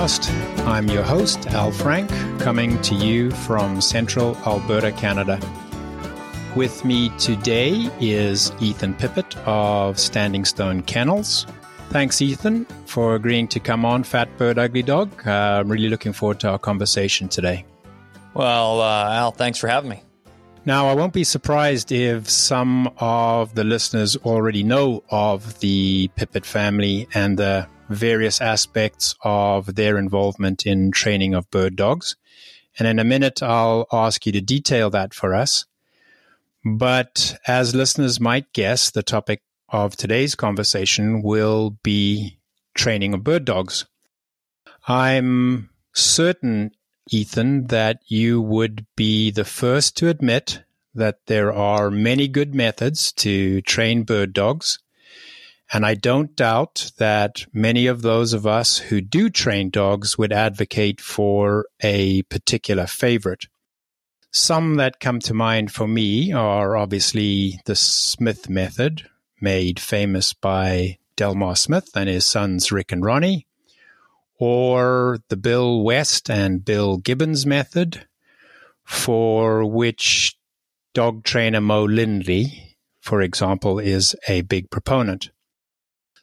podcast. I'm your host, Al Frank, coming to you from central Alberta, Canada. With me today is Ethan Pippitt of Standing Stone Kennels. Thanks, Ethan, for agreeing to come on Fat Bird Ugly Dog. Uh, I'm really looking forward to our conversation today. Well, uh, Al, thanks for having me. Now, I won't be surprised if some of the listeners already know of the Pippitt family and the various aspects of their involvement in training of bird dogs. And in a minute, I'll ask you to detail that for us. But as listeners might guess, the topic of today's conversation will be training of bird dogs. I'm certain Ethan, that you would be the first to admit that there are many good methods to train bird dogs. And I don't doubt that many of those of us who do train dogs would advocate for a particular favorite. Some that come to mind for me are obviously the Smith method, made famous by Delmar Smith and his sons Rick and Ronnie or the Bill West and Bill Gibbons method, for which dog trainer Mo Lindley, for example, is a big proponent.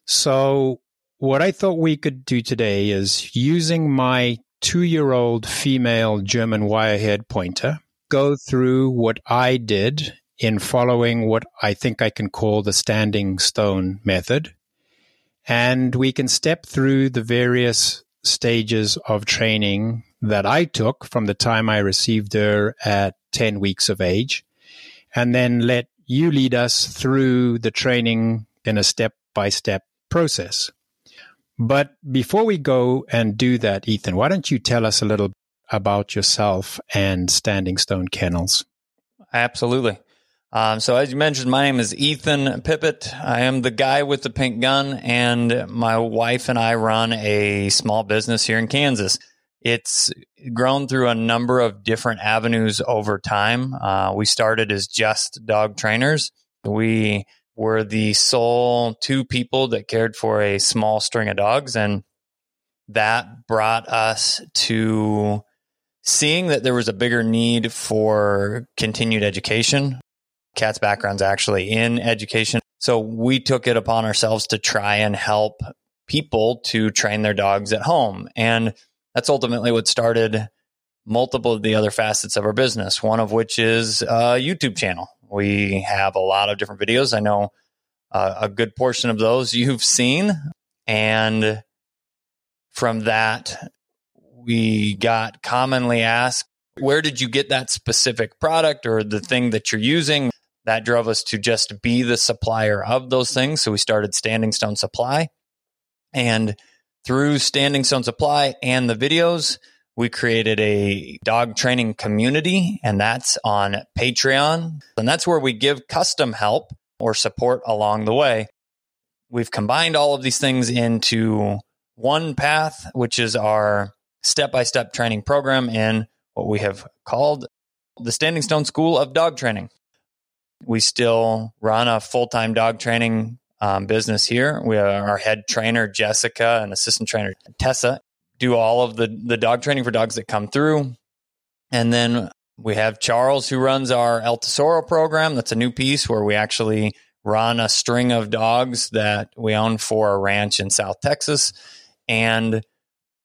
So, what I thought we could do today is using my two year old female German wirehaired pointer, go through what I did in following what I think I can call the standing stone method. And we can step through the various stages of training that I took from the time I received her at 10 weeks of age, and then let you lead us through the training in a step by step process. But before we go and do that, Ethan, why don't you tell us a little about yourself and Standing Stone Kennels? Absolutely. Um, so, as you mentioned, my name is Ethan Pippitt. I am the guy with the pink gun, and my wife and I run a small business here in Kansas. It's grown through a number of different avenues over time. Uh, we started as just dog trainers. We were the sole two people that cared for a small string of dogs, and that brought us to seeing that there was a bigger need for continued education Kat's background's actually in education. So we took it upon ourselves to try and help people to train their dogs at home. And that's ultimately what started multiple of the other facets of our business, one of which is a YouTube channel. We have a lot of different videos. I know uh, a good portion of those you've seen. And from that, we got commonly asked, where did you get that specific product or the thing that you're using? that drove us to just be the supplier of those things. So we started Standing Stone Supply. And through Standing Stone Supply and the videos, we created a dog training community, and that's on Patreon. And that's where we give custom help or support along the way. We've combined all of these things into one path, which is our step by step training program in what we have called the Standing Stone School of Dog Training. We still run a full time dog training um, business here. We are our head trainer, Jessica, and assistant trainer, Tessa, do all of the, the dog training for dogs that come through. And then we have Charles, who runs our El Tesoro program. That's a new piece where we actually run a string of dogs that we own for a ranch in South Texas. And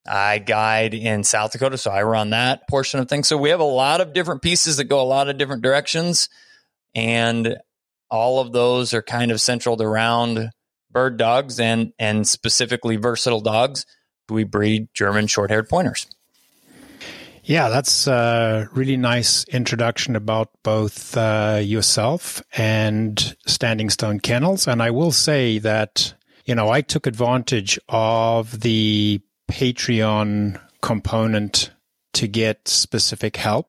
I guide in South Dakota, so I run that portion of things. So we have a lot of different pieces that go a lot of different directions. And all of those are kind of centered around bird dogs and, and specifically versatile dogs. We breed German short haired pointers. Yeah, that's a really nice introduction about both uh, yourself and Standing Stone Kennels. And I will say that, you know, I took advantage of the Patreon component to get specific help.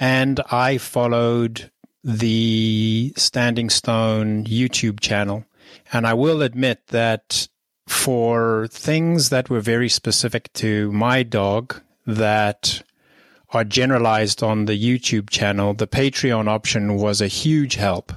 And I followed the Standing Stone YouTube channel. And I will admit that for things that were very specific to my dog that are generalized on the YouTube channel, the Patreon option was a huge help.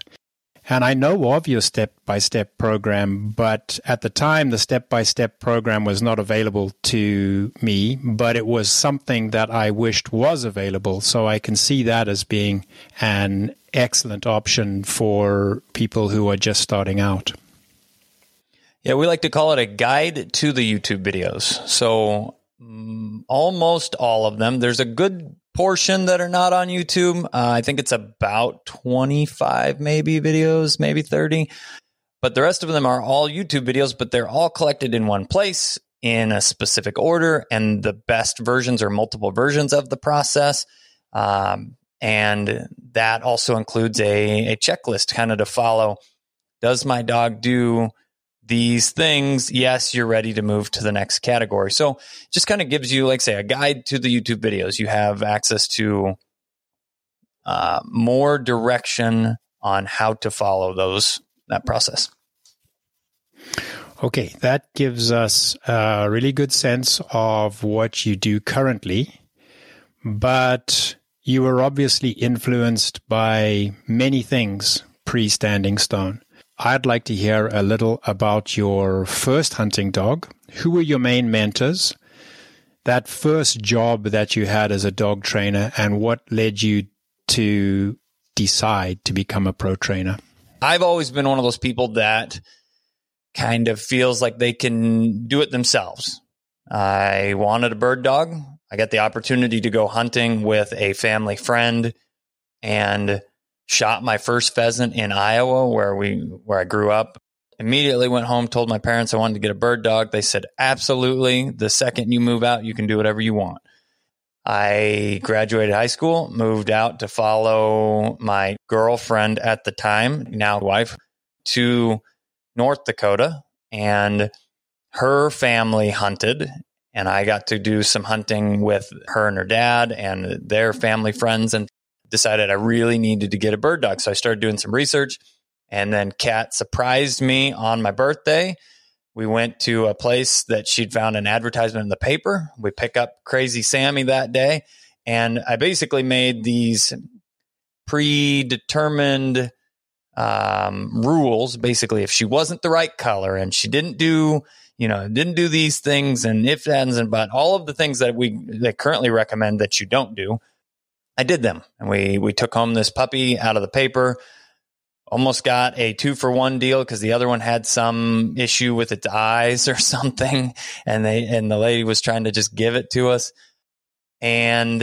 And I know of your step by step program, but at the time, the step by step program was not available to me, but it was something that I wished was available. So I can see that as being an excellent option for people who are just starting out. Yeah, we like to call it a guide to the YouTube videos. So um, almost all of them. There's a good portion that are not on YouTube. Uh, I think it's about 25 maybe videos, maybe 30. But the rest of them are all YouTube videos, but they're all collected in one place in a specific order and the best versions or multiple versions of the process. Um, and that also includes a, a checklist kind of to follow. Does my dog do these things, yes, you're ready to move to the next category. So just kind of gives you, like say, a guide to the YouTube videos. You have access to uh, more direction on how to follow those that process. Okay, that gives us a really good sense of what you do currently, but you were obviously influenced by many things pre Standing Stone. I'd like to hear a little about your first hunting dog. Who were your main mentors? That first job that you had as a dog trainer, and what led you to decide to become a pro trainer? I've always been one of those people that kind of feels like they can do it themselves. I wanted a bird dog. I got the opportunity to go hunting with a family friend and shot my first pheasant in Iowa where we where I grew up. Immediately went home, told my parents I wanted to get a bird dog. They said, "Absolutely. The second you move out, you can do whatever you want." I graduated high school, moved out to follow my girlfriend at the time, now wife, to North Dakota and her family hunted and I got to do some hunting with her and her dad and their family friends and decided I really needed to get a bird dog. So I started doing some research. And then Kat surprised me on my birthday. We went to a place that she'd found an advertisement in the paper. We pick up Crazy Sammy that day. And I basically made these predetermined um, rules. Basically, if she wasn't the right color and she didn't do, you know, didn't do these things and if ands and but all of the things that we they currently recommend that you don't do, I did them, and we we took home this puppy out of the paper. Almost got a two for one deal because the other one had some issue with its eyes or something, and they and the lady was trying to just give it to us. And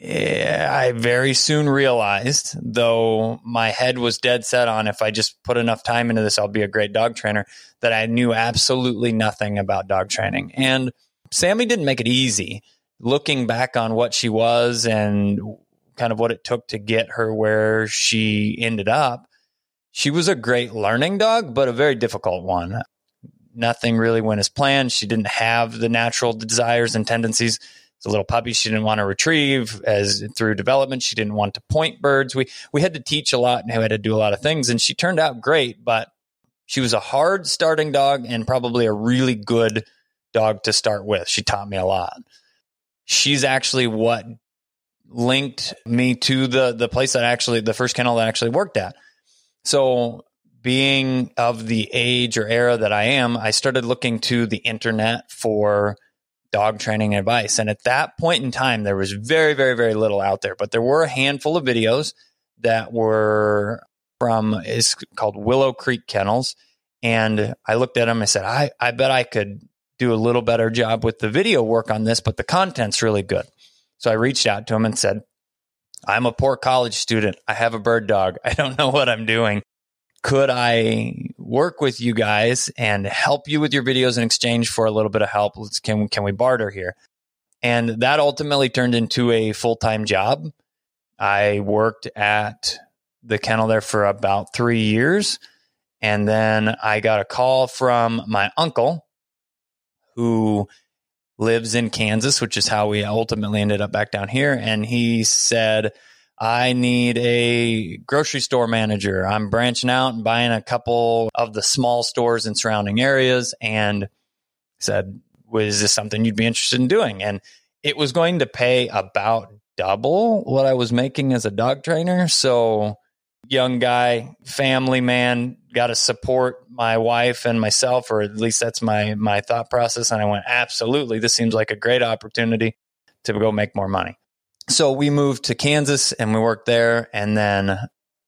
eh, I very soon realized, though my head was dead set on if I just put enough time into this, I'll be a great dog trainer, that I knew absolutely nothing about dog training. And Sammy didn't make it easy looking back on what she was and kind of what it took to get her where she ended up, she was a great learning dog, but a very difficult one. Nothing really went as planned. She didn't have the natural desires and tendencies. As a little puppy, she didn't want to retrieve. As through development, she didn't want to point birds. We we had to teach a lot and we had to do a lot of things, and she turned out great. But she was a hard starting dog and probably a really good dog to start with. She taught me a lot she's actually what linked me to the the place that actually the first kennel that I actually worked at. So being of the age or era that I am, I started looking to the internet for dog training advice. And at that point in time, there was very, very, very little out there, but there were a handful of videos that were from is called Willow Creek Kennels. And I looked at them. I said, I, I bet I could do a little better job with the video work on this, but the content's really good. So I reached out to him and said, I'm a poor college student. I have a bird dog. I don't know what I'm doing. Could I work with you guys and help you with your videos in exchange for a little bit of help? Let's can can we barter here? And that ultimately turned into a full time job. I worked at the kennel there for about three years. And then I got a call from my uncle who lives in Kansas, which is how we ultimately ended up back down here. And he said, I need a grocery store manager. I'm branching out and buying a couple of the small stores in surrounding areas. And said, Was this something you'd be interested in doing? And it was going to pay about double what I was making as a dog trainer. So young guy, family man, got to support my wife and myself, or at least that's my my thought process. And I went, absolutely, this seems like a great opportunity to go make more money. So we moved to Kansas and we worked there, and then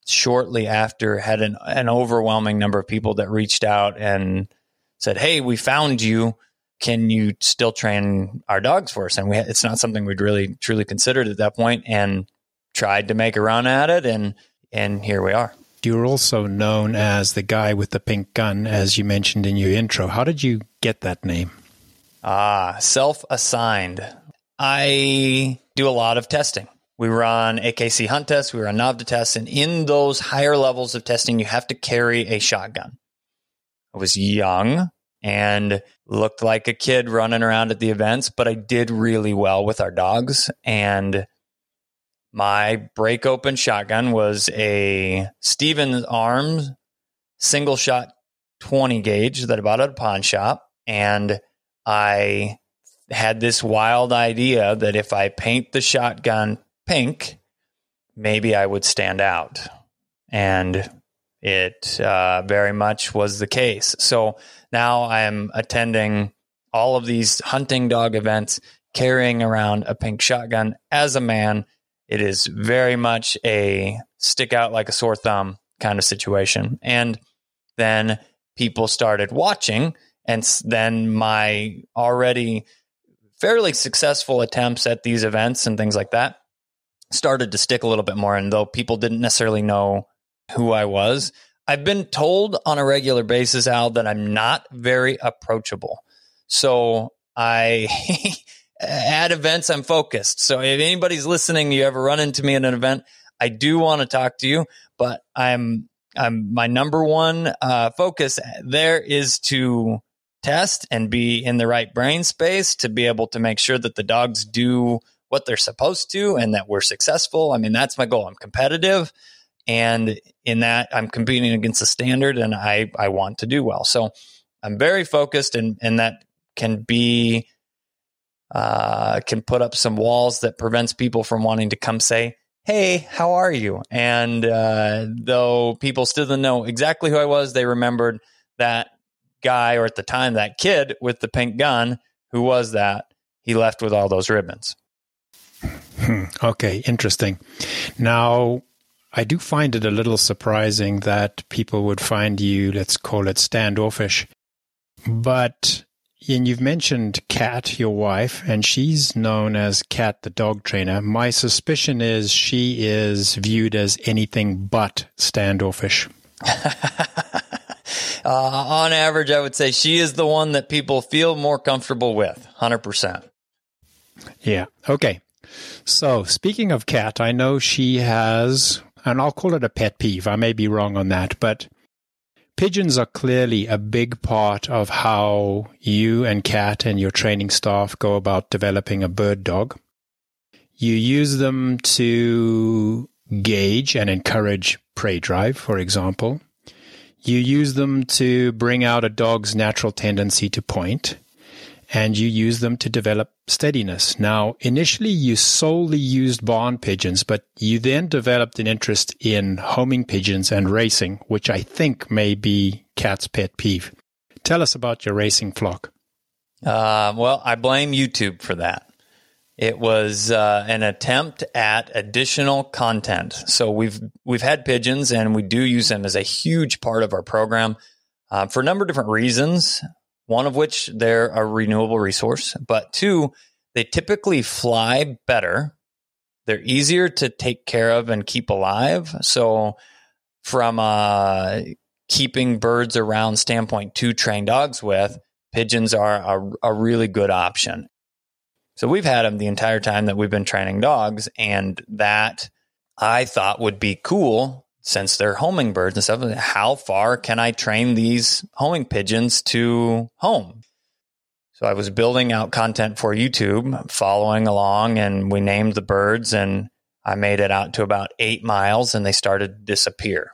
shortly after had an, an overwhelming number of people that reached out and said, "Hey, we found you. Can you still train our dogs for us?" And we, it's not something we'd really truly considered at that point, and tried to make a run at it, and and here we are. You're also known as the guy with the pink gun, as you mentioned in your intro. How did you get that name? Ah, self assigned. I do a lot of testing. We run AKC hunt tests, we run NAVHDA tests, and in those higher levels of testing, you have to carry a shotgun. I was young and looked like a kid running around at the events, but I did really well with our dogs. And my break open shotgun was a Stevens Arms single shot 20 gauge that I bought at a pawn shop. And I had this wild idea that if I paint the shotgun pink, maybe I would stand out. And it uh, very much was the case. So now I'm attending all of these hunting dog events, carrying around a pink shotgun as a man. It is very much a stick out like a sore thumb kind of situation. And then people started watching, and then my already fairly successful attempts at these events and things like that started to stick a little bit more. And though people didn't necessarily know who I was, I've been told on a regular basis, Al, that I'm not very approachable. So I, at events, I'm focused. So if anybody's listening, you ever run into me at an event, I do want to talk to you, but I'm, I'm my number one uh, focus there is to test and be in the right brain space to be able to make sure that the dogs do what they're supposed to and that we're successful. I mean, that's my goal. I'm competitive. And in that, I'm competing against the standard and I, I want to do well. So I'm very focused and, and that can be, uh, can put up some walls that prevents people from wanting to come say, Hey, how are you? And, uh, though people still didn't know exactly who I was, they remembered that guy or at the time that kid with the pink gun who was that he left with all those ribbons Hmm, okay, interesting. Now, I do find it a little surprising that people would find you, let's call it standoffish. But and you've mentioned Kat, your wife, and she's known as Kat the dog trainer. My suspicion is she is viewed as anything but standoffish. uh, on average, I would say she is the one that people feel more comfortable with, 100%. Yeah. Okay. So, speaking of Kat, I know she has, and I'll call it a pet peeve. I may be wrong on that, but pigeons are clearly a big part of how you and Kat and your training staff go about developing a bird dog. You use them to gauge and encourage prey drive, for example. You use them to bring out a dog's natural tendency to point and you use them to develop steadiness. Now, initially you solely used barn pigeons, but you then developed an interest in homing pigeons and racing, which I think may be Kat's pet peeve. Tell us about your racing flock. Uh, well, I blame YouTube for that. It was uh, an attempt at additional content. So we've we've had pigeons, and we do use them as a huge part of our program uh, for a number of different reasons one of which they're a renewable resource, but two, they typically fly better. They're easier to take care of and keep alive. So, from a keeping birds around standpoint to train dogs with, pigeons are a, a really good option. So, we've had them the entire time that we've been training dogs, and that I thought would be cool since they're homing birds and stuff, how far can I train these homing pigeons to home? So I was building out content for YouTube, following along, and we named the birds, and I made it out to about eight miles, and they started to disappear.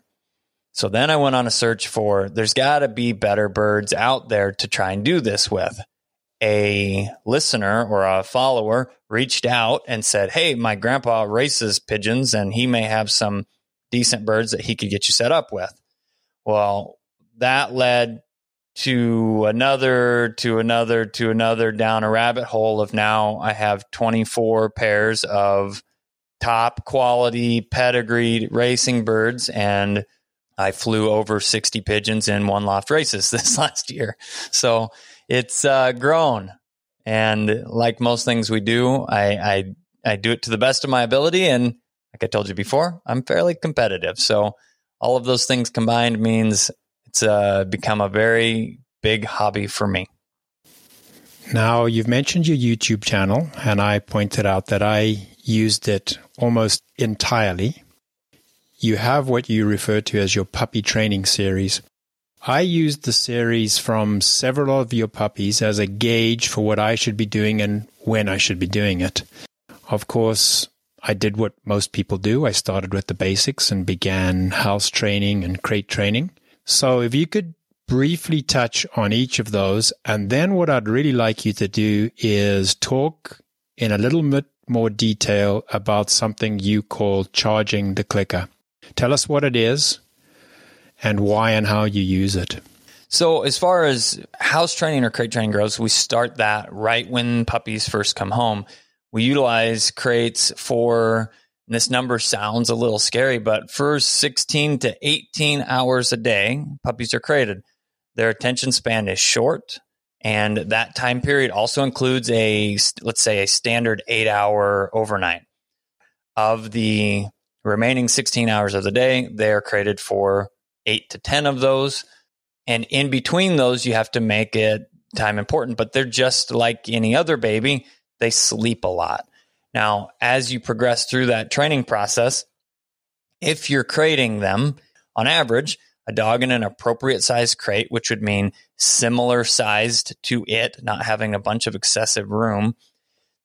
So then I went on a search for there's got to be better birds out there to try and do this with. A listener or a follower reached out and said, Hey, my grandpa races pigeons and he may have some decent birds that he could get you set up with. Well, that led to another, to another, to another down a rabbit hole of now I have 24 pairs of top quality pedigreed racing birds and I flew over 60 pigeons in one loft races this last year. So it's uh, grown. And like most things we do, I, I, I do it to the best of my ability. And like I told you before, I'm fairly competitive. So all of those things combined means it's uh, become a very big hobby for me. Now, you've mentioned your YouTube channel, and I pointed out that I used it almost entirely. You have what you refer to as your puppy training series. I used the series from several of your puppies as a gauge for what I should be doing and when I should be doing it. Of course, I did what most people do. I started with the basics and began house training and crate training. So if you could briefly touch on each of those, and then what I'd really like you to do is talk in a little bit more detail about something you call charging the clicker. Tell us what it is and why and how you use it. So, as far as house training or crate training goes, we start that right when puppies first come home. We utilize crates for, this number sounds a little scary, but for 16 to 18 hours a day, puppies are crated. Their attention span is short. And that time period also includes a, let's say, a standard eight hour overnight. Of the remaining 16 hours of the day, they are crated for eight to 10 of those. And in between those, you have to make it time important, but they're just like any other baby. They sleep a lot. Now, as you progress through that training process, if you're crating them on average, a dog in an appropriate size crate, which would mean similar sized to it, not having a bunch of excessive room,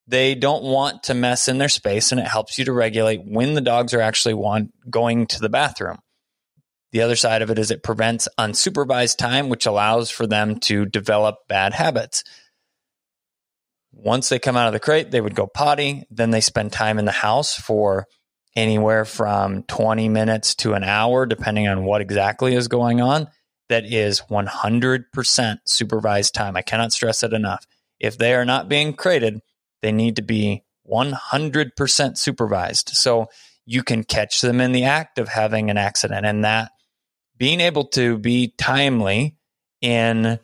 they don't want to mess in their space and it helps you to regulate when the dogs are actually want, going to the bathroom. The other side of it is it prevents unsupervised time, which allows for them to develop bad habits. Once they come out of the crate, they would go potty. Then they spend time in the house for anywhere from 20 minutes to an hour, depending on what exactly is going on. That is 100% supervised time. I cannot stress it enough. If they are not being crated, they need to be 100% supervised. So you can catch them in the act of having an accident. And that being able to be timely in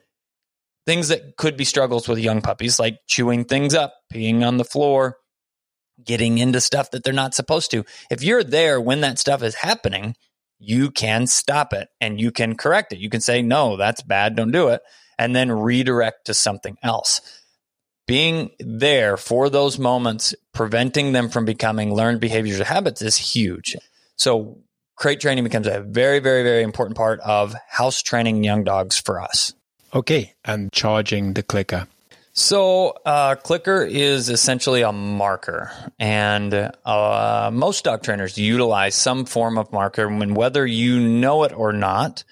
things that could be struggles with young puppies, like chewing things up, peeing on the floor, getting into stuff that they're not supposed to. If you're there when that stuff is happening, you can stop it and you can correct it. You can say, no, that's bad, don't do it, and then redirect to something else. Being there for those moments, preventing them from becoming learned behaviors or habits is huge. So crate training becomes a very, very, very important part of house training young dogs for us. Okay, and charging the clicker. So, uh, clicker is essentially a marker, and uh, most dog trainers utilize some form of marker. When whether you know it or not,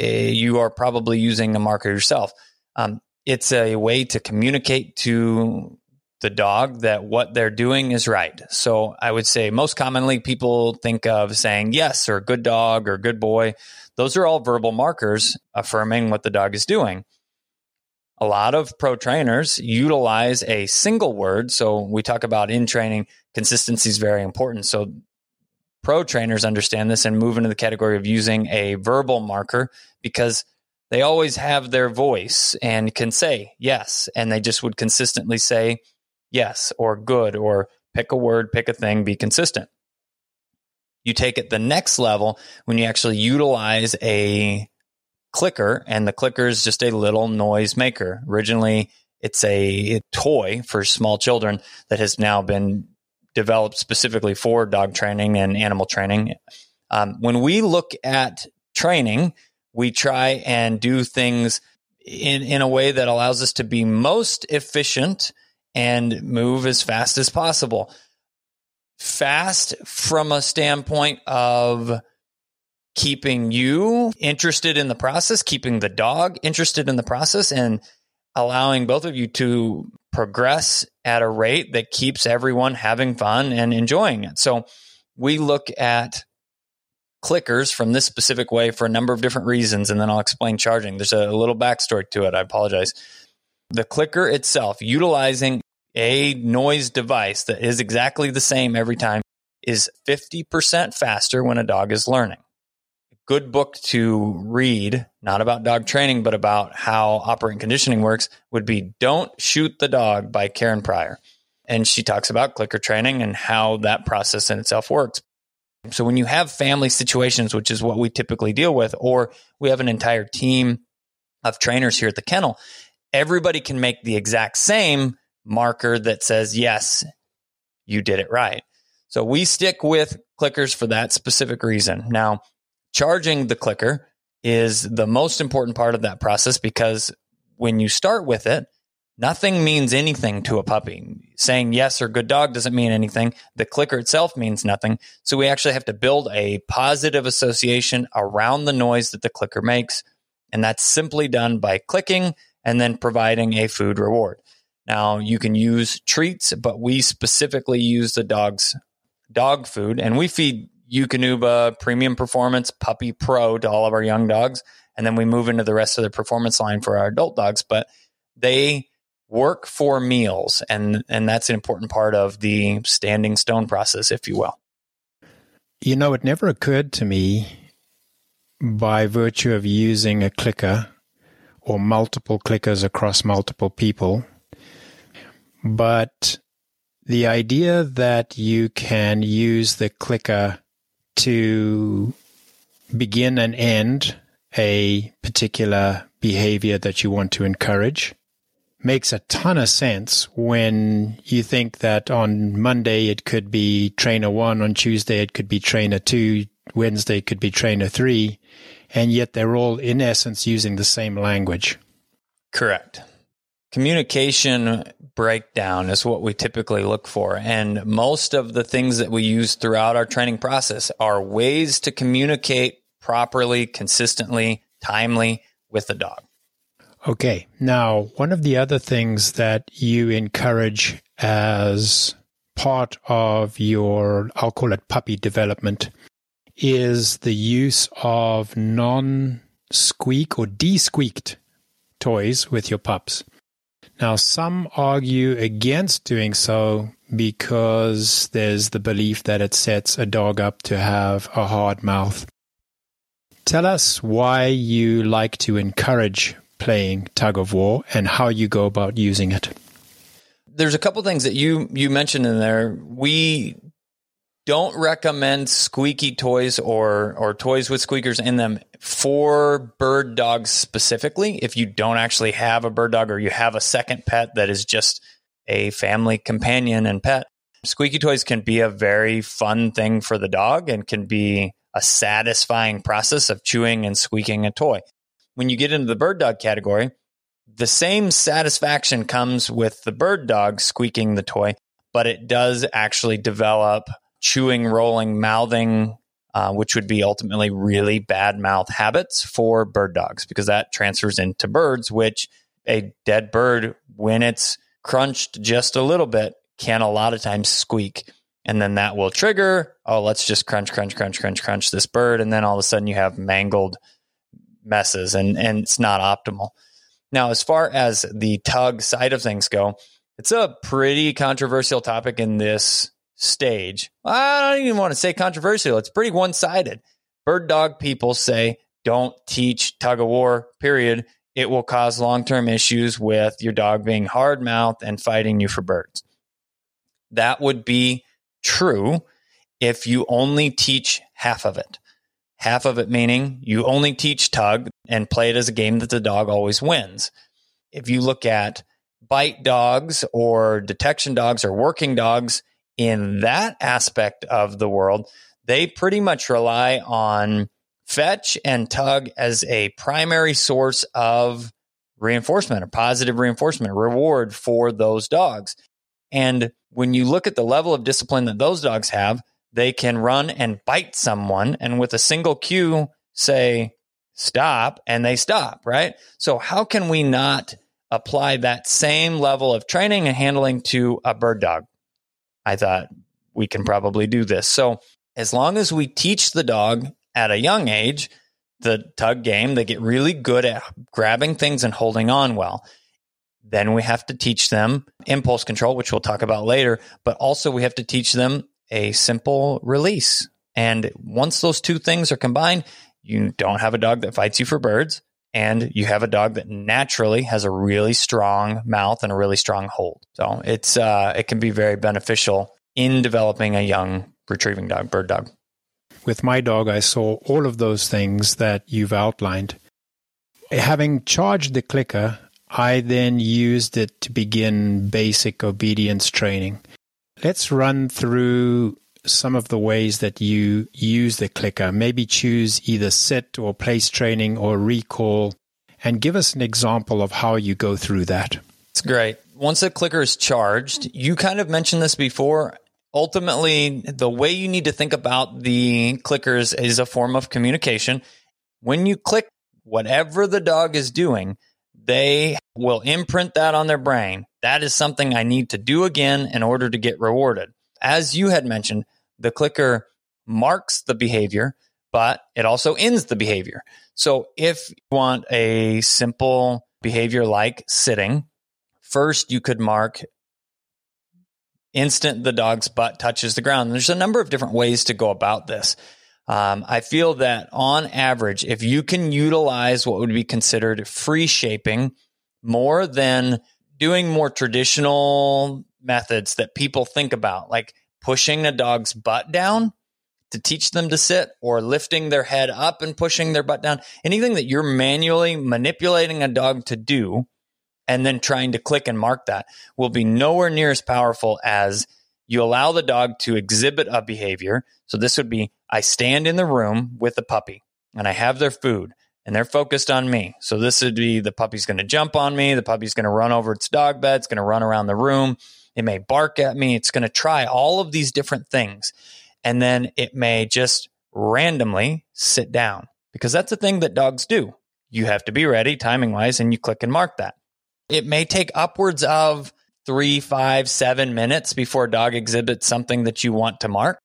uh, you are probably using a marker yourself. Um, it's a way to communicate to the dog that what they're doing is right. So I would say most commonly people think of saying yes or good dog or good boy. Those are all verbal markers affirming what the dog is doing. A lot of pro trainers utilize a single word. So we talk about in training, consistency is very important. So pro trainers understand this and move into the category of using a verbal marker because they always have their voice and can say yes. And they just would consistently say yes or good or pick a word, pick a thing, be consistent. You take it the next level when you actually utilize a clicker, and the clicker is just a little noise maker. Originally, it's a toy for small children that has now been developed specifically for dog training and animal training. Um, when we look at training, we try and do things in, in a way that allows us to be most efficient and move as fast as possible. Fast from a standpoint of keeping you interested in the process, keeping the dog interested in the process, and allowing both of you to progress at a rate that keeps everyone having fun and enjoying it. So we look at clickers from this specific way for a number of different reasons, and then I'll explain charging. There's a little backstory to it. I apologize. The clicker itself, utilizing a noise device that is exactly the same every time, is 50% faster when a dog is learning. A good book to read, not about dog training, but about how operant conditioning works, would be Don't Shoot the Dog by Karen Pryor. And she talks about clicker training and how that process in itself works. So when you have family situations, which is what we typically deal with, or we have an entire team of trainers here at the kennel, everybody can make the exact same marker that says, yes, you did it right. So we stick with clickers for that specific reason. Now, charging the clicker is the most important part of that process because when you start with it, nothing means anything to a puppy. Saying yes or good dog doesn't mean anything. The clicker itself means nothing. So we actually have to build a positive association around the noise that the clicker makes. And that's simply done by clicking and then providing a food reward. Now you can use treats, but we specifically use the dog's dog food and we feed Eukanuba Premium Performance Puppy Pro to all of our young dogs. And then we move into the rest of the performance line for our adult dogs. But they work for meals and and that's an important part of the standing stone process if you will you know it never occurred to me by virtue of using a clicker or multiple clickers across multiple people but the idea that you can use the clicker to begin and end a particular behavior that you want to encourage makes a ton of sense when you think that on Monday it could be trainer one, on Tuesday it could be trainer two, Wednesday could be trainer three, and yet they're all in essence using the same language. Correct. Communication breakdown is what we typically look for. And most of the things that we use throughout our training process are ways to communicate properly, consistently, timely with the dog. Okay. Now, one of the other things that you encourage as part of your, I'll call it puppy development, is the use of non squeak or de squeaked toys with your pups. Now, some argue against doing so because there's the belief that it sets a dog up to have a hard mouth. Tell us why you like to encourage playing tug of war and how you go about using it. There's a couple things that you you mentioned in there. We don't recommend squeaky toys or or toys with squeakers in them for bird dogs specifically. If you don't actually have a bird dog or you have a second pet that is just a family companion and pet, squeaky toys can be a very fun thing for the dog and can be a satisfying process of chewing and squeaking a toy when you get into the bird dog category, the same satisfaction comes with the bird dog squeaking the toy, but it does actually develop chewing, rolling, mouthing, uh, which would be ultimately really bad mouth habits for bird dogs because that transfers into birds, which a dead bird, when it's crunched just a little bit, can a lot of times squeak. And then that will trigger, oh, let's just crunch, crunch, crunch, crunch, crunch this bird. And then all of a sudden you have mangled messes and, and it's not optimal. Now, as far as the tug side of things go, it's a pretty controversial topic in this stage. I don't even want to say controversial. It's pretty one sided. Bird dog people say don't teach tug of war, period. It will cause long term issues with your dog being hard mouthed and fighting you for birds. That would be true if you only teach half of it. Half of it meaning you only teach tug and play it as a game that the dog always wins. If you look at bite dogs or detection dogs or working dogs in that aspect of the world, they pretty much rely on fetch and tug as a primary source of reinforcement or positive reinforcement, reward for those dogs. And when you look at the level of discipline that those dogs have, they can run and bite someone and with a single cue say stop and they stop, right? So how can we not apply that same level of training and handling to a bird dog? I thought we can probably do this. So as long as we teach the dog at a young age, the tug game, they get really good at grabbing things and holding on well. Then we have to teach them impulse control, which we'll talk about later, but also we have to teach them a simple release. And once those two things are combined, you don't have a dog that fights you for birds and you have a dog that naturally has a really strong mouth and a really strong hold. So it's uh, it can be very beneficial in developing a young retrieving dog, bird dog. With my dog, I saw all of those things that you've outlined. Having charged the clicker, I then used it to begin basic obedience training. Let's run through some of the ways that you use the clicker. Maybe choose either sit or place training or recall and give us an example of how you go through that. It's great. Once the clicker is charged, you kind of mentioned this before. Ultimately, the way you need to think about the clickers is a form of communication. When you click whatever the dog is doing, they will imprint that on their brain. That is something I need to do again in order to get rewarded. As you had mentioned, the clicker marks the behavior, but it also ends the behavior. So if you want a simple behavior like sitting, first you could mark instant the dog's butt touches the ground. There's a number of different ways to go about this. Um, I feel that on average, if you can utilize what would be considered free shaping more than doing more traditional methods that people think about, like pushing a dog's butt down to teach them to sit or lifting their head up and pushing their butt down, anything that you're manually manipulating a dog to do and then trying to click and mark that will be nowhere near as powerful as you allow the dog to exhibit a behavior. So this would be I stand in the room with the puppy and I have their food and they're focused on me. So this would be the puppy's going to jump on me. The puppy's going to run over its dog bed. It's going to run around the room. It may bark at me. It's going to try all of these different things. And then it may just randomly sit down because that's a thing that dogs do. You have to be ready timing wise and you click and mark that. It may take upwards of three, five, seven minutes before a dog exhibits something that you want to mark.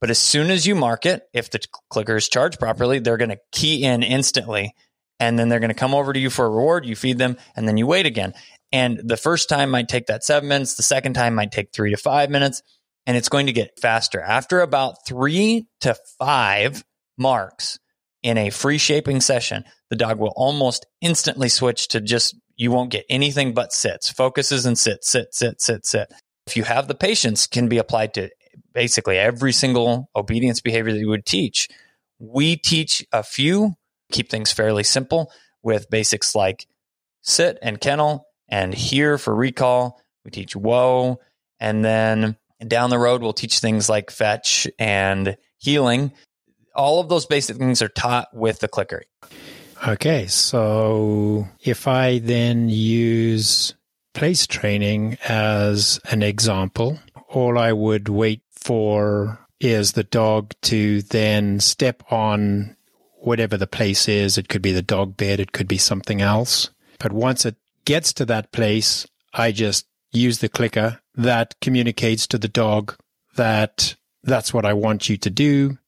But as soon as you mark it, if the clicker is charged properly, they're going to key in instantly. And then they're going to come over to you for a reward. You feed them and then you wait again. And the first time might take that seven minutes. The second time might take three to five minutes. And it's going to get faster. After about three to five marks in a free shaping session, the dog will almost instantly switch to just you won't get anything but sits, focuses and sit, sit, sit, sit, sit. If you have the patience, can be applied to basically every single obedience behavior that you would teach. We teach a few, keep things fairly simple with basics like sit and kennel and here for recall. We teach whoa. And then down the road, we'll teach things like fetch and heeling. All of those basic things are taught with the clicker. Okay, so if I then use place training as an example, all I would wait for is the dog to then step on whatever the place is. It could be the dog bed, it could be something else. But once it gets to that place, I just use the clicker that communicates to the dog that that's what I want you to do.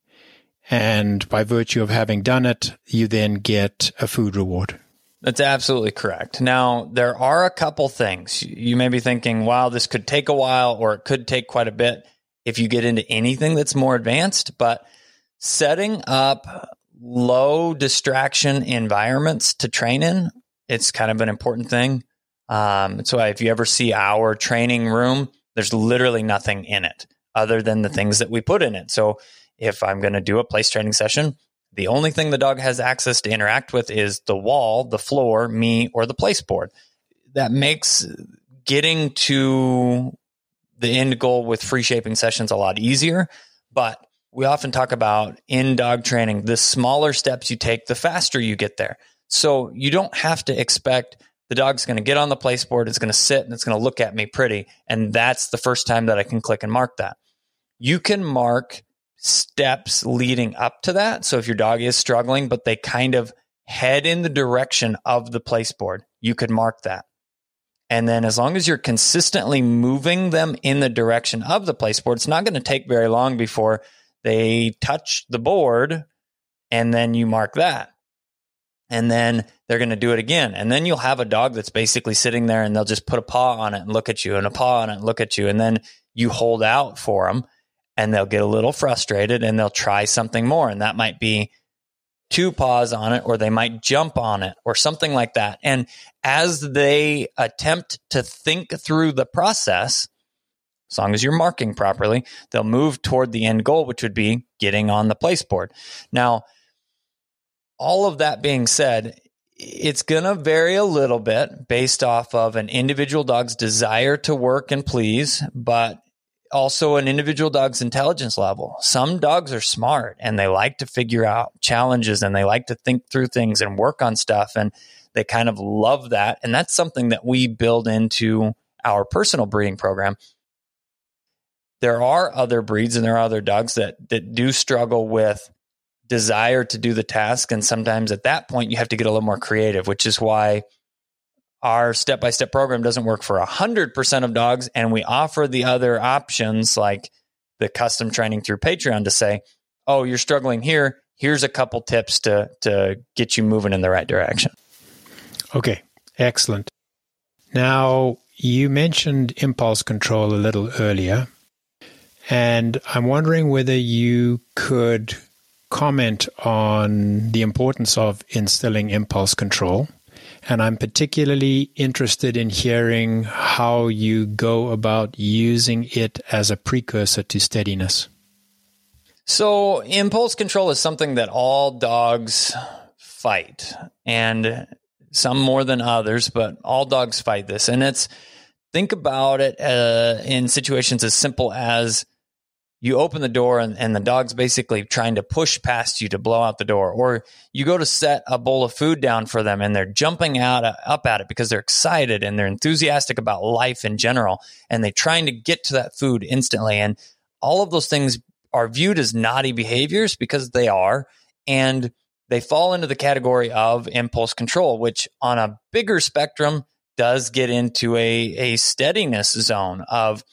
And by virtue of having done it, you then get a food reward. That's absolutely correct. Now, there are a couple things. You may be thinking, wow, this could take a while or it could take quite a bit if you get into anything that's more advanced, but setting up low distraction environments to train in, it's kind of an important thing. Um, so if you ever see our training room, there's literally nothing in it other than the things that we put in it. So if I'm going to do a place training session, the only thing the dog has access to interact with is the wall, the floor, me, or the place board. That makes getting to the end goal with free shaping sessions a lot easier. But we often talk about in dog training, the smaller steps you take, the faster you get there. So you don't have to expect the dog's going to get on the place board, it's going to sit, and it's going to look at me pretty. And that's the first time that I can click and mark that. You can mark steps leading up to that. So if your dog is struggling, but they kind of head in the direction of the place board, you could mark that. And then as long as you're consistently moving them in the direction of the place board, it's not going to take very long before they touch the board and then you mark that. And then they're going to do it again. And then you'll have a dog that's basically sitting there and they'll just put a paw on it and look at you and a paw on it and look at you. And then you hold out for them and they'll get a little frustrated and they'll try something more. And that might be two paws on it or they might jump on it or something like that. And as they attempt to think through the process, as long as you're marking properly, they'll move toward the end goal, which would be getting on the place board. Now, all of that being said, it's going to vary a little bit based off of an individual dog's desire to work and please, but also an individual dog's intelligence level. Some dogs are smart and they like to figure out challenges and they like to think through things and work on stuff and they kind of love that. And that's something that we build into our personal breeding program. There are other breeds and there are other dogs that that do struggle with desire to do the task and sometimes at that point you have to get a little more creative, which is why our step by step program doesn't work for 100% of dogs. And we offer the other options like the custom training through Patreon to say, oh, you're struggling here. Here's a couple tips to, to get you moving in the right direction. Okay, excellent. Now, you mentioned impulse control a little earlier, and I'm wondering whether you could comment on the importance of instilling impulse control and I'm particularly interested in hearing how you go about using it as a precursor to steadiness. So, impulse control is something that all dogs fight, and some more than others, but all dogs fight this. And it's think about it uh, in situations as simple as you open the door and, and the dog's basically trying to push past you to blow out the door. Or you go to set a bowl of food down for them and they're jumping out uh, up at it because they're excited and they're enthusiastic about life in general and they're trying to get to that food instantly. And all of those things are viewed as naughty behaviors because they are. And they fall into the category of impulse control which on a bigger spectrum does get into a, a steadiness zone of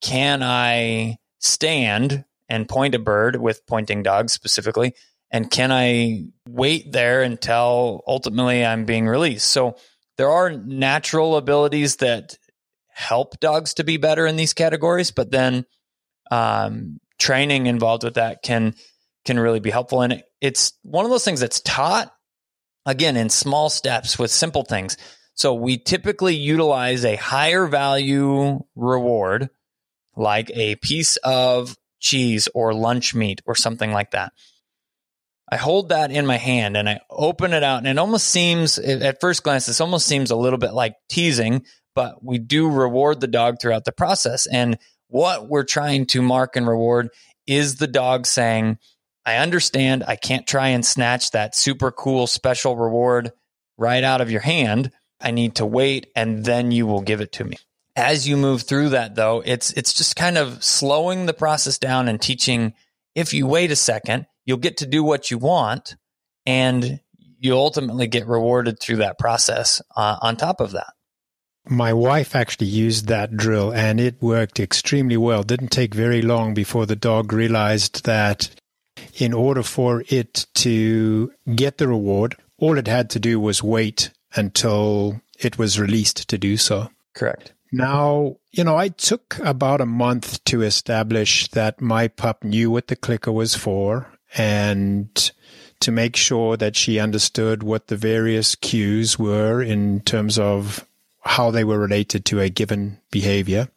can i stand and point a bird with pointing dogs specifically? And can I wait there until ultimately I'm being released? So there are natural abilities that help dogs to be better in these categories, but then um, training involved with that can can really be helpful. And it's one of those things that's taught again in small steps with simple things. So we typically utilize a higher value reward like a piece of cheese or lunch meat or something like that. I hold that in my hand and I open it out, and it almost seems, at first glance, this almost seems a little bit like teasing, but we do reward the dog throughout the process. And what we're trying to mark and reward is the dog saying, I understand I can't try and snatch that super cool special reward right out of your hand. I need to wait and then you will give it to me as you move through that though it's it's just kind of slowing the process down and teaching if you wait a second you'll get to do what you want and you ultimately get rewarded through that process uh, on top of that my wife actually used that drill and it worked extremely well. Didn't take very long before the dog realized that in order for it to get the reward, all it had to do was wait until it was released to do so. Correct. Now, you know, I took about a month to establish that my pup knew what the clicker was for and to make sure that she understood what the various cues were in terms of how they were related to a given behavior.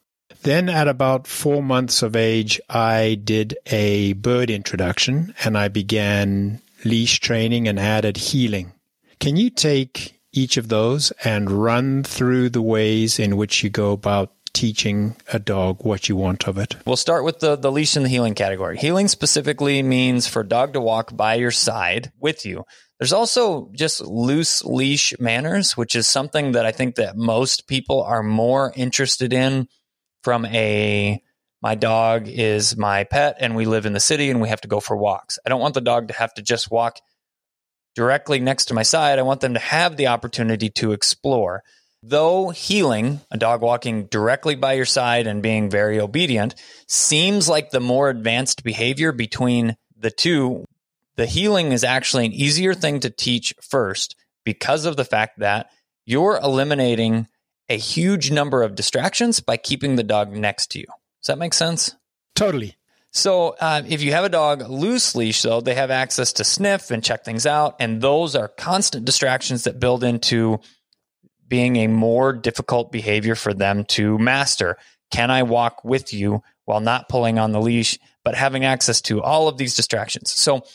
Then at about four months of age, I did a bird introduction and I began leash training and added heeling. Can you take each of those and run through the ways in which you go about teaching a dog what you want of it? We'll start with the, the leash and the heeling category. Heeling specifically means for a dog to walk by your side with you. There's also just loose leash manners, which is something that I think that most people are more interested in from a my dog is my pet and we live in the city and we have to go for walks. I don't want the dog to have to just walk directly next to my side. I want them to have the opportunity to explore. Though heeling, a dog walking directly by your side and being very obedient, seems like the more advanced behavior between the two, The heeling is actually an easier thing to teach first because of the fact that you're eliminating a huge number of distractions by keeping the dog next to you. Does that make sense? Totally. So, uh, if you have a dog loose leash, though, they have access to sniff and check things out. And those are constant distractions that build into being a more difficult behavior for them to master. Can I walk with you while not pulling on the leash, but having access to all of these distractions? So,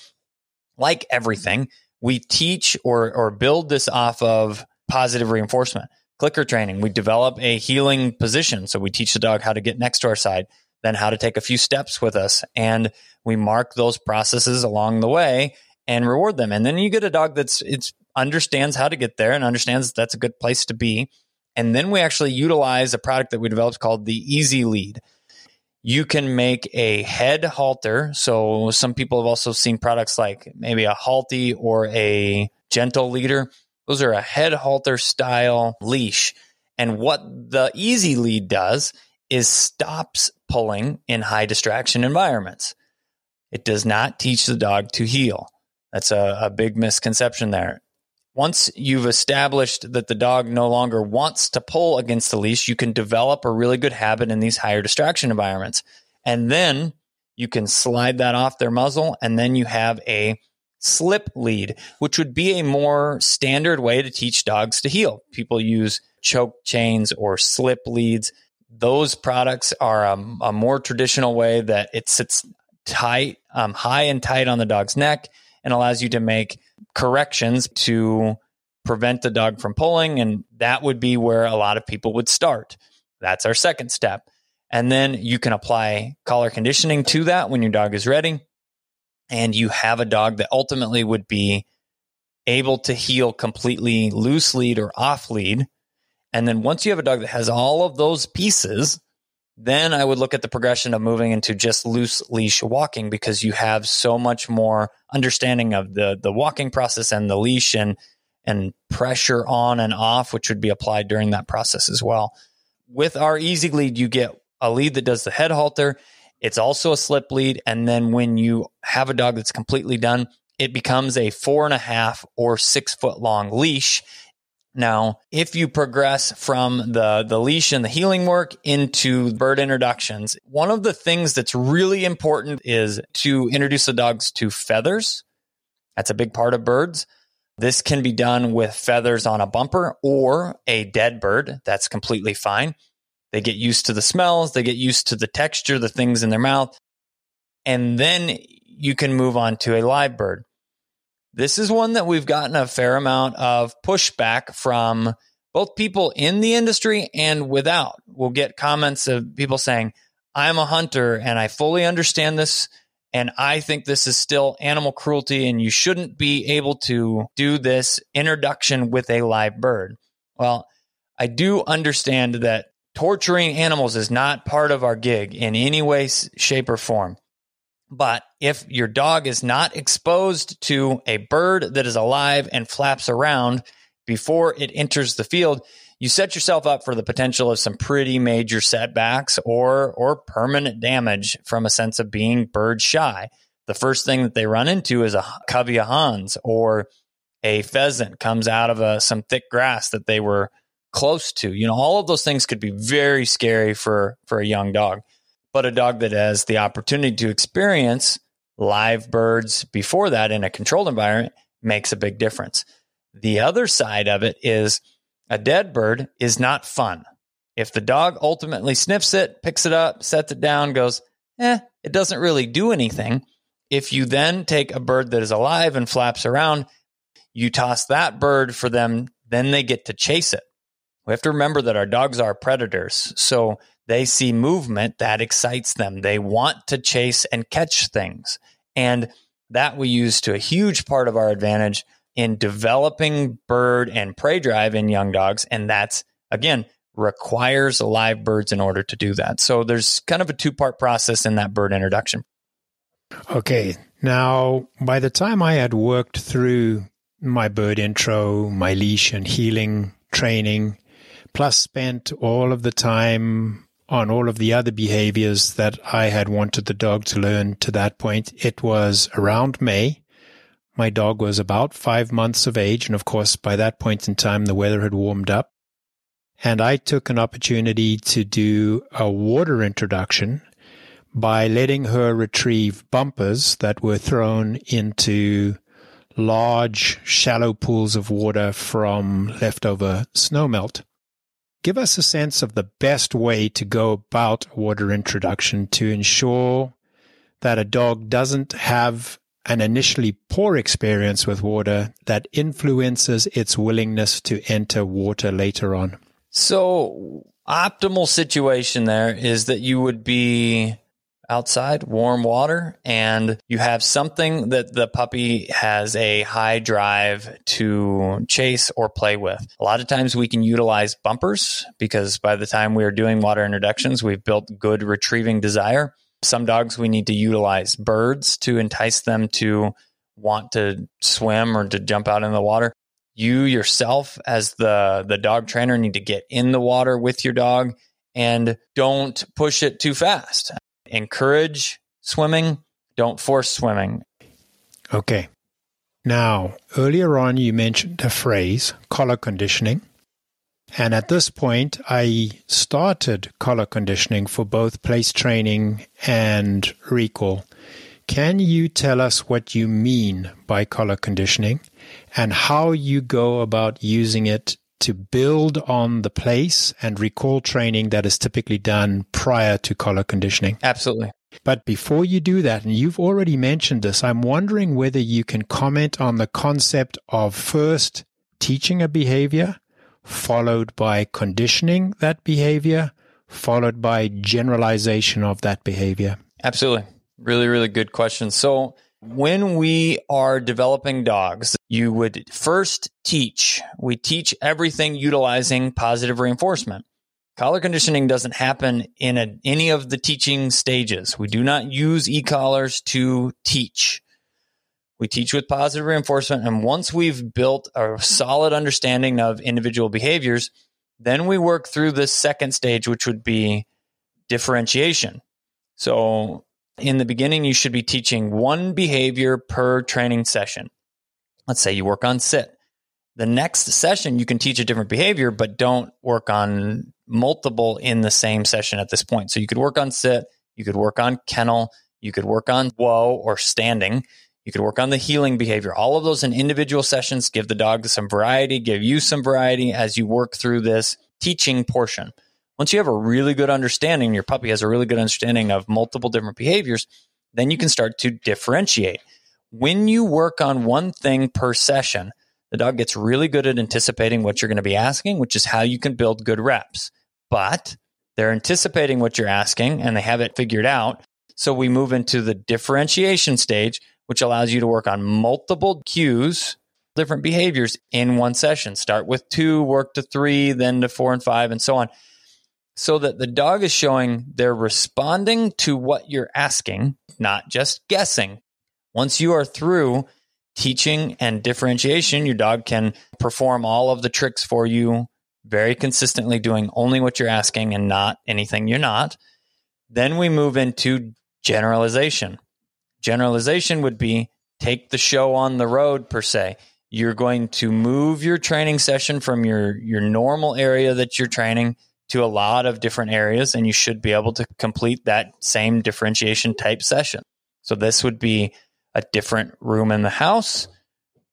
like everything, we teach or, or build this off of positive reinforcement. Clicker training, we develop a heeling position. So, we teach the dog how to get next to our side then how to take a few steps with us. And we mark those processes along the way and reward them. And then you get a dog that's it's understands how to get there and understands that's a good place to be. And then we actually utilize a product that we developed called the Easy Lead. You can make a head halter. So some people have also seen products like maybe a Halti or a gentle leader. Those are a head halter style leash. And what the Easy Lead does is stops pulling in high distraction environments. It does not teach the dog to heel. That's a, a big misconception there. Once you've established that the dog no longer wants to pull against the leash, you can develop a really good habit in these higher distraction environments. And then you can slide that off their muzzle, and then you have a slip lead, which would be a more standard way to teach dogs to heel. People use choke chains or slip leads those products are a, a more traditional way that it sits tight, um, high and tight on the dog's neck and allows you to make corrections to prevent the dog from pulling. And that would be where a lot of people would start. That's our second step. And then you can apply collar conditioning to that when your dog is ready. And you have a dog that ultimately would be able to heel completely loose lead or off lead and then once you have a dog that has all of those pieces, then I would look at the progression of moving into just loose leash walking because you have so much more understanding of the the walking process and the leash and and pressure on and off, which would be applied during that process as well. With our easy lead, you get a lead that does the head halter. It's also a slip lead. And then when you have a dog that's completely done, it becomes a four and a half or six foot long leash. Now, if you progress from the, the leash and the heeling work into bird introductions, one of the things that's really important is to introduce the dogs to feathers. That's a big part of birds. This can be done with feathers on a bumper or a dead bird. That's completely fine. They get used to the smells, they get used to the texture, the things in their mouth. And then you can move on to a live bird. This is one that we've gotten a fair amount of pushback from both people in the industry and without. We'll get comments of people saying, I'm a hunter and I fully understand this. And I think this is still animal cruelty and you shouldn't be able to do this introduction with a live bird. Well, I do understand that torturing animals is not part of our gig in any way, shape, or form. But if your dog is not exposed to a bird that is alive and flaps around before it enters the field, you set yourself up for the potential of some pretty major setbacks or or permanent damage from a sense of being bird shy. The first thing that they run into is a covey of Huns or a pheasant comes out of a, some thick grass that they were close to. You know, all of those things could be very scary for for a young dog but a dog that has the opportunity to experience live birds before that in a controlled environment makes a big difference. The other side of it is a dead bird is not fun. If the dog ultimately sniffs it, picks it up, sets it down, goes, eh, it doesn't really do anything. If you then take a bird that is alive and flaps around, you toss that bird for them, then they get to chase it. We have to remember that our dogs are predators. So they see movement that excites them. They want to chase and catch things. And that we use to a huge part of our advantage in developing bird and prey drive in young dogs. And that's, again, requires live birds in order to do that. So there's kind of a two part process in that bird introduction. Okay. Now, by the time I had worked through my bird intro, my leash and heeling training, plus spent all of the time on all of the other behaviors that I had wanted the dog to learn to that point. It was around May. My dog was about five months of age. And of course, by that point in time, the weather had warmed up. And I took an opportunity to do a water introduction by letting her retrieve bumpers that were thrown into large, shallow pools of water from leftover snowmelt. Give us a sense of the best way to go about water introduction to ensure that a dog doesn't have an initially poor experience with water that influences its willingness to enter water later on. So, optimal situation there is that you would be outside, warm water, and you have something that the puppy has a high drive to chase or play with. A lot of times we can utilize bumpers because by the time we are doing water introductions, we've built good retrieving desire. Some dogs we need to utilize birds to entice them to want to swim or to jump out in the water. You yourself, as the, the dog trainer, need to get in the water with your dog and don't push it too fast. Encourage swimming, don't force swimming. Okay. Now, earlier on, you mentioned a phrase, collar conditioning. And at this point, I started collar conditioning for both place training and recall. Can you tell us what you mean by collar conditioning and how you go about using it to build on the place and recall training that is typically done prior to collar conditioning? Absolutely. But before you do that, and you've already mentioned this, I'm wondering whether you can comment on the concept of first teaching a behavior followed by conditioning that behavior, followed by generalization of that behavior? Absolutely. Really, really good question. So, when we are developing dogs, you would first teach. We teach everything utilizing positive reinforcement. Collar conditioning doesn't happen in a, any of the teaching stages. We do not use e collars to teach. We teach with positive reinforcement. And once we've built a solid understanding of individual behaviors, then we work through the second stage, which would be differentiation. So in the beginning, you should be teaching one behavior per training session. Let's say you work on sit. The next session, you can teach a different behavior, but don't work on multiple in the same session at this point. So you could work on sit, you could work on kennel, you could work on whoa or standing. You could work on the heeling behavior. All of those in individual sessions give the dog some variety, give you some variety as you work through this teaching portion. Once you have a really good understanding, your puppy has a really good understanding of multiple different behaviors, then you can start to differentiate. When you work on one thing per session, the dog gets really good at anticipating what you're going to be asking, which is how you can build good reps. But they're anticipating what you're asking and they have it figured out. So we move into the differentiation stage which allows you to work on multiple cues, different behaviors in one session. Start with two, work to three, then to four and five, and so on. So that the dog is showing they're responding to what you're asking, not just guessing. Once you are through teaching and differentiation, your dog can perform all of the tricks for you very consistently, doing only what you're asking and not anything you're not. Then we move into generalization. Generalization would be take the show on the road per se. You're going to move your training session from your your normal area that you're training to a lot of different areas and you should be able to complete that same differentiation type session. So this would be a different room in the house,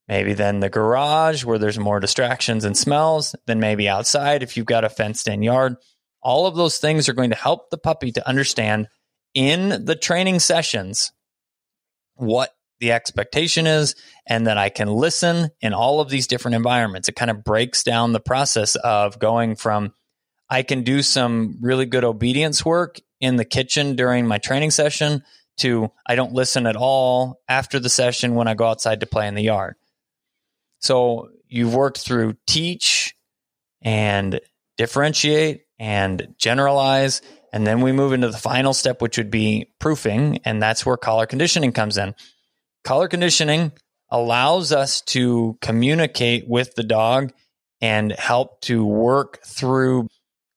maybe then the garage where there's more distractions and smells, then maybe outside if you've got a fenced in yard. All of those things are going to help the puppy to understand in the training sessions what the expectation is and that I can listen in all of these different environments. It kind of breaks down the process of going from I can do some really good obedience work in the kitchen during my training session to I don't listen at all after the session when I go outside to play in the yard. So you've worked through teach and differentiate and generalize and then we move into the final step, which would be proofing. And that's where collar conditioning comes in. Collar conditioning allows us to communicate with the dog and help to work through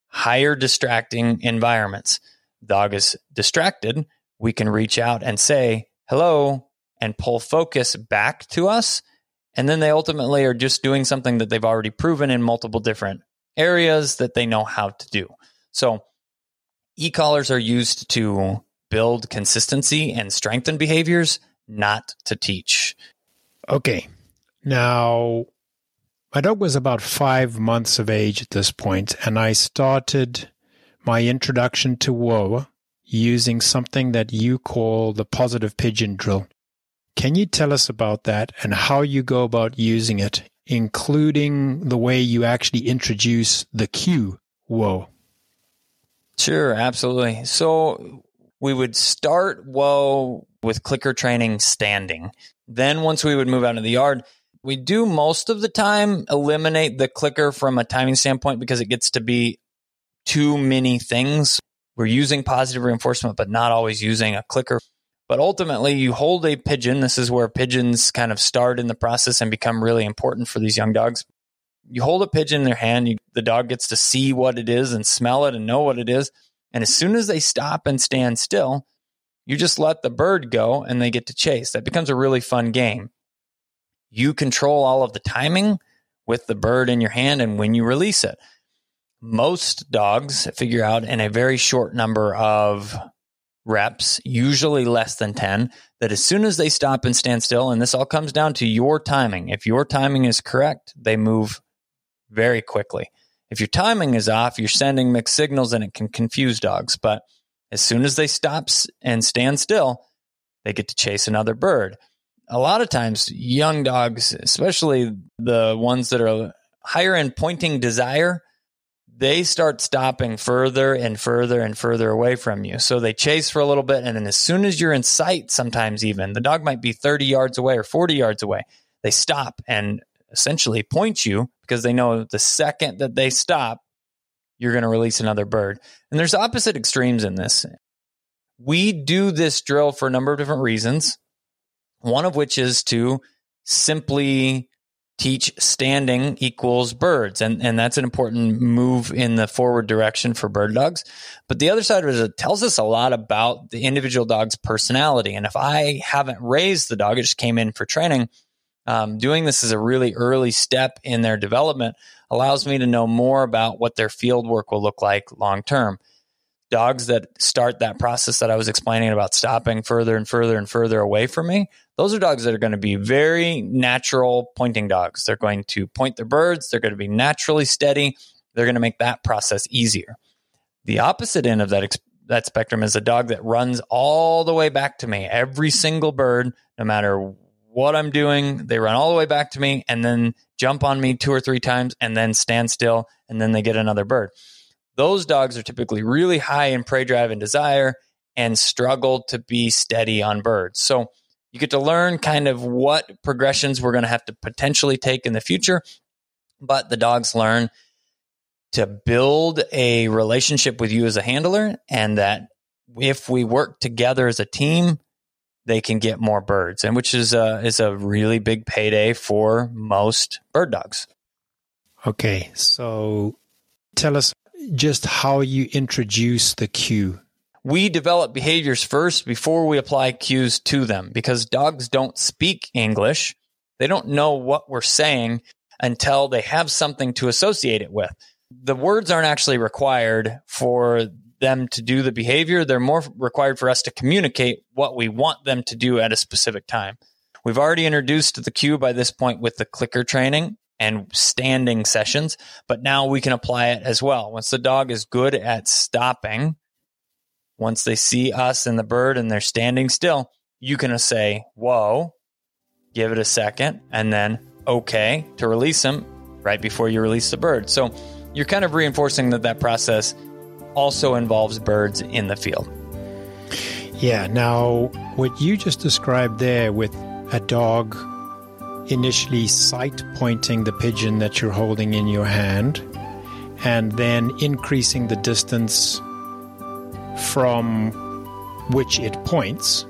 higher distracting environments. Dog is distracted. We can reach out and say, hello, and pull focus back to us. And then they ultimately are just doing something that they've already proven in multiple different areas that they know how to do. So e collars are used to build consistency and strengthen behaviors, not to teach. Okay. Now, my dog was about five months of age at this point, and I started my introduction to Whoa using something that you call the positive pigeon drill. Can you tell us about that and how you go about using it, including the way you actually introduce the cue? Whoa. Sure, absolutely. So we would start whoa with clicker training standing. Then once we would move out of the yard, we do most of the time eliminate the clicker from a timing standpoint because it gets to be too many things. We're using positive reinforcement, but not always using a clicker. But ultimately, you hold a pigeon. This is where pigeons kind of start in the process and become really important for these young dogs. You hold a pigeon in their hand, you, the dog gets to see what it is and smell it and know what it is. And as soon as they stop and stand still, you just let the bird go and they get to chase. That becomes a really fun game. You control all of the timing with the bird in your hand and when you release it. Most dogs figure out in a very short number of reps, usually less than 10, that as soon as they stop and stand still, and this all comes down to your timing. If your timing is correct, they move very quickly. If your timing is off, you're sending mixed signals and it can confuse dogs. But as soon as they stop and stand still, they get to chase another bird. A lot of times, young dogs, especially the ones that are higher in pointing desire, they start stopping further and further and further away from you. So they chase for a little bit. And then as soon as you're in sight, sometimes even the dog might be 30 yards away or 40 yards away, they stop and essentially point you because they know the second that they stop, you're going to release another bird. And there's opposite extremes in this. We do this drill for a number of different reasons. One of which is to simply teach standing equals birds. And, and that's an important move in the forward direction for bird dogs. But the other side of it is tells us a lot about the individual dog's personality. And if I haven't raised the dog, it just came in for training, um, doing this as a really early step in their development allows me to know more about what their field work will look like long term dogs that start that process that I was explaining about stopping further and further and further away from me, those are dogs that are going to be very natural pointing dogs. They're going to point their birds, they're going to be naturally steady, they're going to make that process easier. The opposite end of that that spectrum is a dog that runs all the way back to me. Every single bird, no matter what I'm doing, they run all the way back to me and then jump on me two or three times and then stand still and then they get another bird those dogs are typically really high in prey drive and desire and struggle to be steady on birds. So you get to learn kind of what progressions we're going to have to potentially take in the future, but the dogs learn to build a relationship with you as a handler and that if we work together as a team, they can get more birds, and which is a, is a really big payday for most bird dogs. Okay, so tell us just how you introduce the cue. We develop behaviors first before we apply cues to them because dogs don't speak English. They don't know what we're saying until they have something to associate it with. The words aren't actually required for them to do the behavior. They're more required for us to communicate what we want them to do at a specific time. We've already introduced the cue by this point with the clicker training and standing sessions, but now we can apply it as well. Once the dog is good at stopping, once they see us and the bird and they're standing still, you can say, whoa, give it a second, and then okay to release them right before you release the bird. So you're kind of reinforcing that that process also involves birds in the field. Yeah. Now, what you just described there with a dog initially sight pointing the pigeon that you're holding in your hand and then increasing the distance from which it points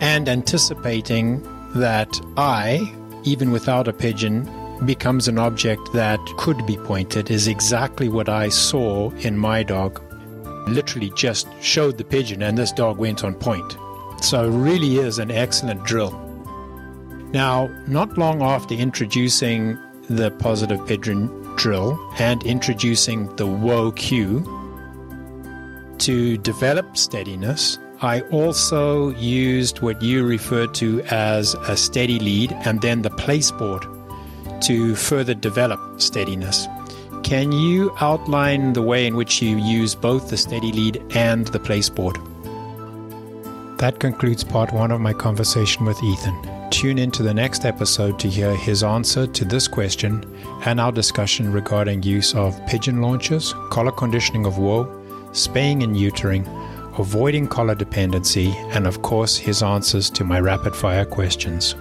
and anticipating that I, even without a pigeon, becomes an object that could be pointed is exactly what I saw in my dog. Literally just showed the pigeon and this dog went on point. So, really is an excellent drill. Now, not long after introducing the positive pigeon drill and introducing the whoa cue to develop steadiness, I also used what you refer to as a steady lead and then the placeboard to further develop steadiness. Can you outline the way in which you use both the steady lead and the placeboard? That concludes part one of my conversation with Ethan. Tune in to the next episode to hear his answer to this question and our discussion regarding use of pigeon launchers, collar conditioning of whoa, spaying and neutering, avoiding collar dependency, and of course his answers to my rapid fire questions.